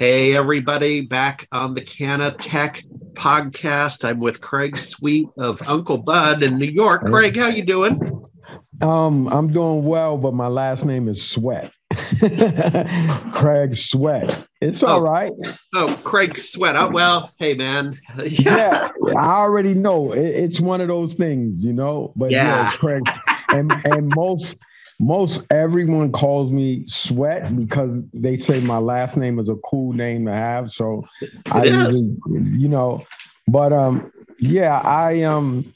Hey, everybody, back on the CannaTech podcast. I'm with Craig Sweet of Uncle Budd in New York. Craig, how you doing? Um, I'm doing well, but my last name is Sweat. Craig Sweat. It's all Oh. right. Oh, Craig Sweat. Oh, well, hey, man. Yeah, I already know it, it's one of those things, you know. But yeah, Yeah. it's Craig, and and most most everyone calls me Sweat because they say my last name is a cool name to have. So I It usually, you know, but um, yeah, I um.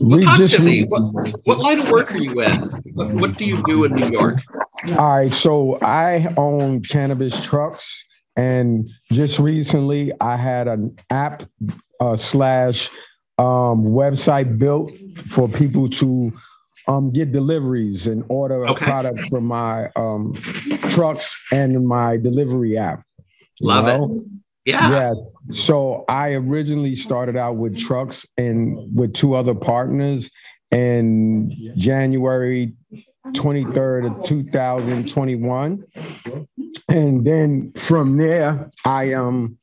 Well, talk just to me. What, what line of work are you in? What, what do you do in New York? All right, so I own cannabis trucks, and just recently I had an app uh, slash um, website built for people to um, get deliveries and order Okay. products from my um, trucks and my delivery app. Love it. Yeah. Yeah. So I originally started out with trucks and with two other partners in January 23rd of 2021. And then from there, I um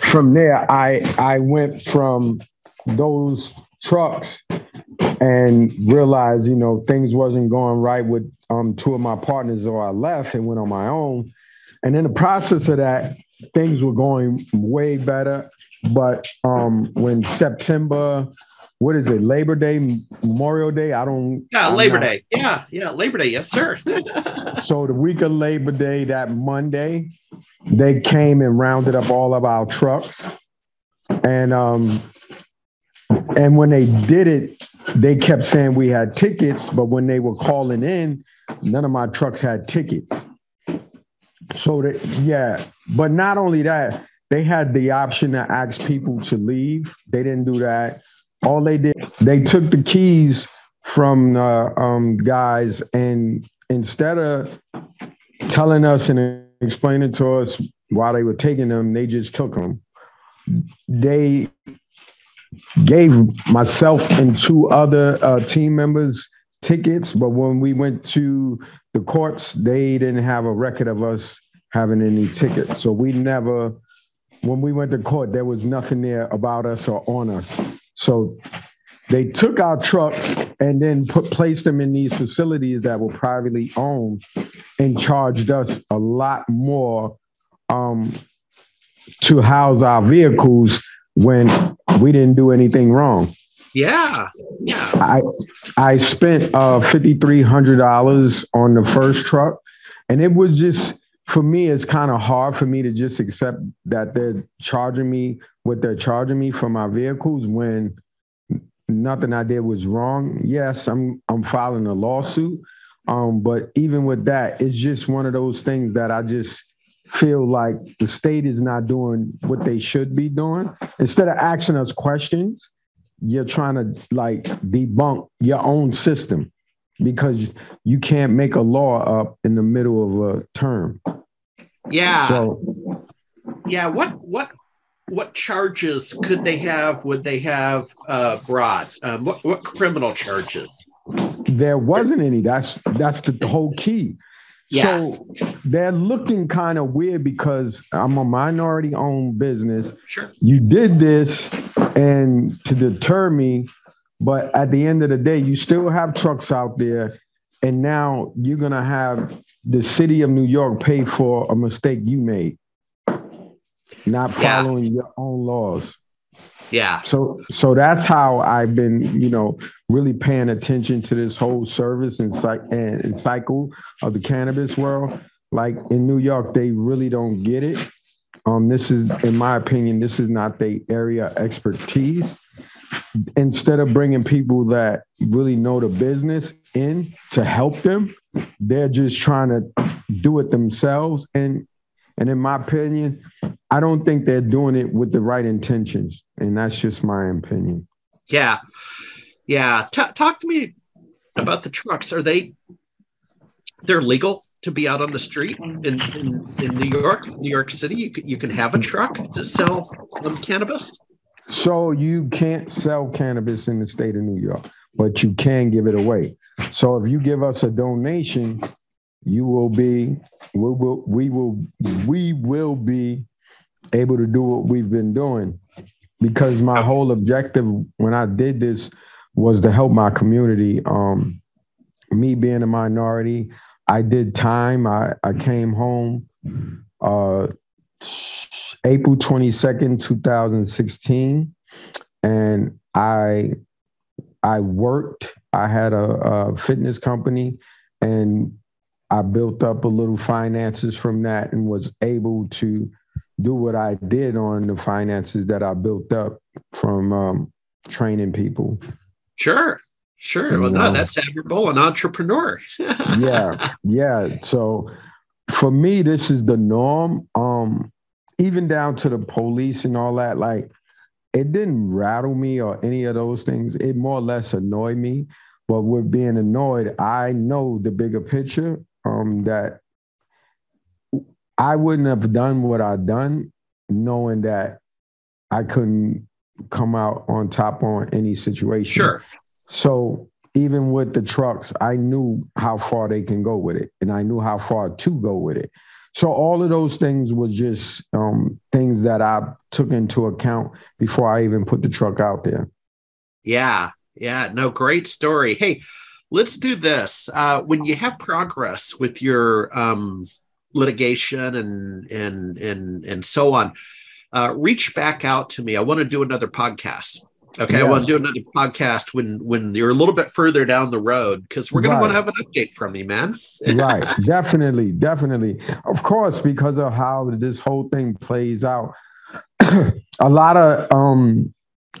from there I I went from those trucks and realized, you know, things wasn't going right with um two of my partners, so I left and went on my own. And in the process of that, things were going way better. But um, when September, what is it, Labor Day, Memorial Day? I don't. Yeah, I'm Labor not- Day. Yeah, yeah, Labor Day. Yes, sir. So the week of Labor Day, that Monday, they came and rounded up all of our trucks, and um, and when they did it, they kept saying we had tickets, but when they were calling in, none of my trucks had tickets. So that yeah, but not only that, they had the option to ask people to leave. They didn't do that. All they did, they took the keys from the um, guys, and instead of telling us and explaining to us why they were taking them, they just took them. They gave myself and two other uh, team members tickets, but when we went to the courts, they didn't have a record of us having any tickets. So we never, when we went to court, there was nothing there about us or on us. So they took our trucks and then put placed them in these facilities that were privately owned and charged us a lot more um, to house our vehicles when we didn't do anything wrong. yeah, yeah. I I spent uh fifty three hundred dollars on the first truck, and it was just for me. It's kind of hard for me to just accept that they're charging me what they're charging me for my vehicles when nothing I did was wrong. Yes, I'm I'm filing a lawsuit, um, but even with that, it's just one of those things that I just feel like the state is not doing what they should be doing. Instead of asking us questions, you're trying to like debunk your own system because you can't make a law up in the middle of a term. Yeah. So yeah what what what charges could they have would they have uh brought um what, what criminal charges there wasn't any. That's that's the whole key. Yeah. So they're looking kind of weird because I'm a minority owned business. sure You did this and to deter me, but at the end of the day, you still have trucks out there. And now you're gonna have the city of New York pay for a mistake you made, not Yeah. following your own laws. Yeah So so that's how I've been, you know, really paying attention to this whole service and, and cycle of the cannabis world. Like in New York, they really don't get it. Um, this is, in my opinion, this is not the area expertise. Instead of bringing people that really know the business in to help them, they're just trying to do it themselves. And and in my opinion, I don't think they're doing it with the right intentions. And that's just my opinion. yeah. Yeah. Ta talk to me about the trucks. Are they they're legal to be out on the street in in, in new york new york city? You can, you can have a truck to sell um, cannabis? So you can't sell cannabis in the state of New York, but you can give it away. So if you give us a donation, you will be we will we will we will be able to do what we've been doing because my whole objective when I did this was to help my community. Um, me being a minority, I did time. I, I came home uh, April 22nd, 2016, and I I worked. I had a, a fitness company, and I built up a little finances from that, and was able to do what I did on the finances that I built up from um, training people. Sure, sure. Well, no, that's admirable. An entrepreneur. yeah, yeah. So for me, this is the norm. Um, even down to the police and all that. Like, it didn't rattle me or any of those things. It more or less annoyed me. But with being annoyed, I know the bigger picture. Um, that I wouldn't have done what I've done, knowing that I couldn't come out on top on any situation. Sure. So even with the trucks, I knew how far they can go with it, and I knew how far to go with it. So all of those things were just um, things that I took into account before I even put the truck out there. Yeah, yeah, no, great story. Hey, let's do this. Uh, when you have progress with your um, litigation and and and and so on, uh, reach back out to me. I want to do another podcast. Okay, yes. I want to do another podcast when when you're a little bit further down the road because we're going right. to want to have an update from you, man. right, definitely, definitely. Of course, because of how this whole thing plays out. a lot of um,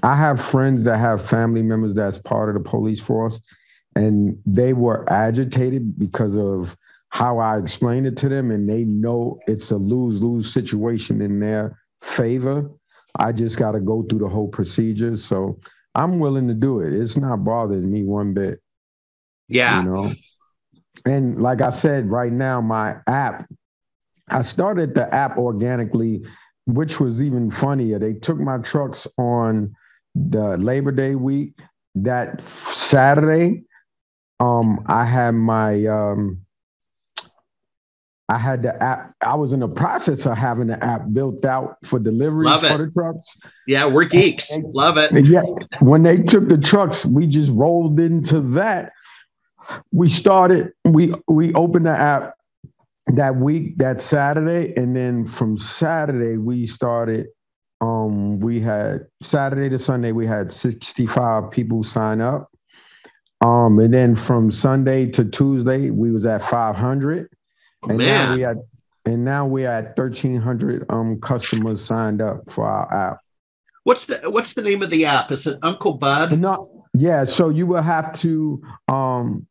I have friends that have family members that's part of the police force, and they were agitated because of how I explained it to them, and they know it's a lose lose situation in their favor I just got to go through the whole procedure. So I'm willing to do it. It's not bothering me one bit. Yeah. You know, and like I said, right now, my app, I started the app organically, which was even funnier. They took my trucks on the Labor Day week. That Saturday, um, I had my um, I had the app. I was in the process of having the app built out for delivery for the trucks. Yeah, we're geeks. They, Love it. Yeah, when they took the trucks, we just rolled into that. We started. We we opened the app that week, that Saturday, and then from Saturday we started. Um, we had Saturday to Sunday we had sixty five people sign up. Um, and then from Sunday to Tuesday we was at five hundred and Man. now we had and now we had 1300 um customers signed up for our app. What's the what's the name of the app? Is it Uncle Budd? No, yeah, so you will have to um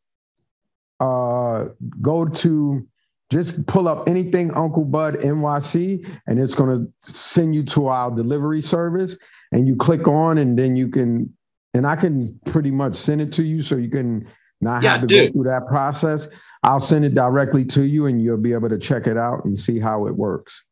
uh go to just pull up anything Uncle Budd NYC and it's going to send you to our delivery service and you click on and then you can and I can pretty much send it to you so you can not yeah, have to dude. go through that process. I'll send it directly to you and you'll be able to check it out and see how it works.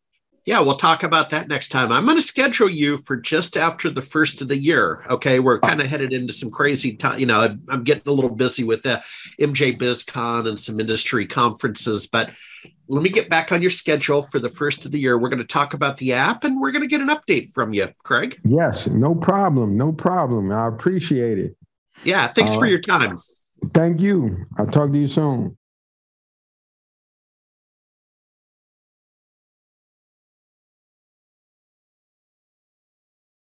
Yeah, we'll talk about that next time. I'm going to schedule you for just after the first of the year. Okay, we're kind of headed into some crazy time. You know, I'm getting a little busy with the MJ BizCon and some industry conferences, but let me get back on your schedule for the first of the year. We're going to talk about the app and we're going to get an update from you, Craig. Yes, no problem. No problem. I appreciate it. Yeah, thanks uh, for your time. Thank you. I'll talk to you soon.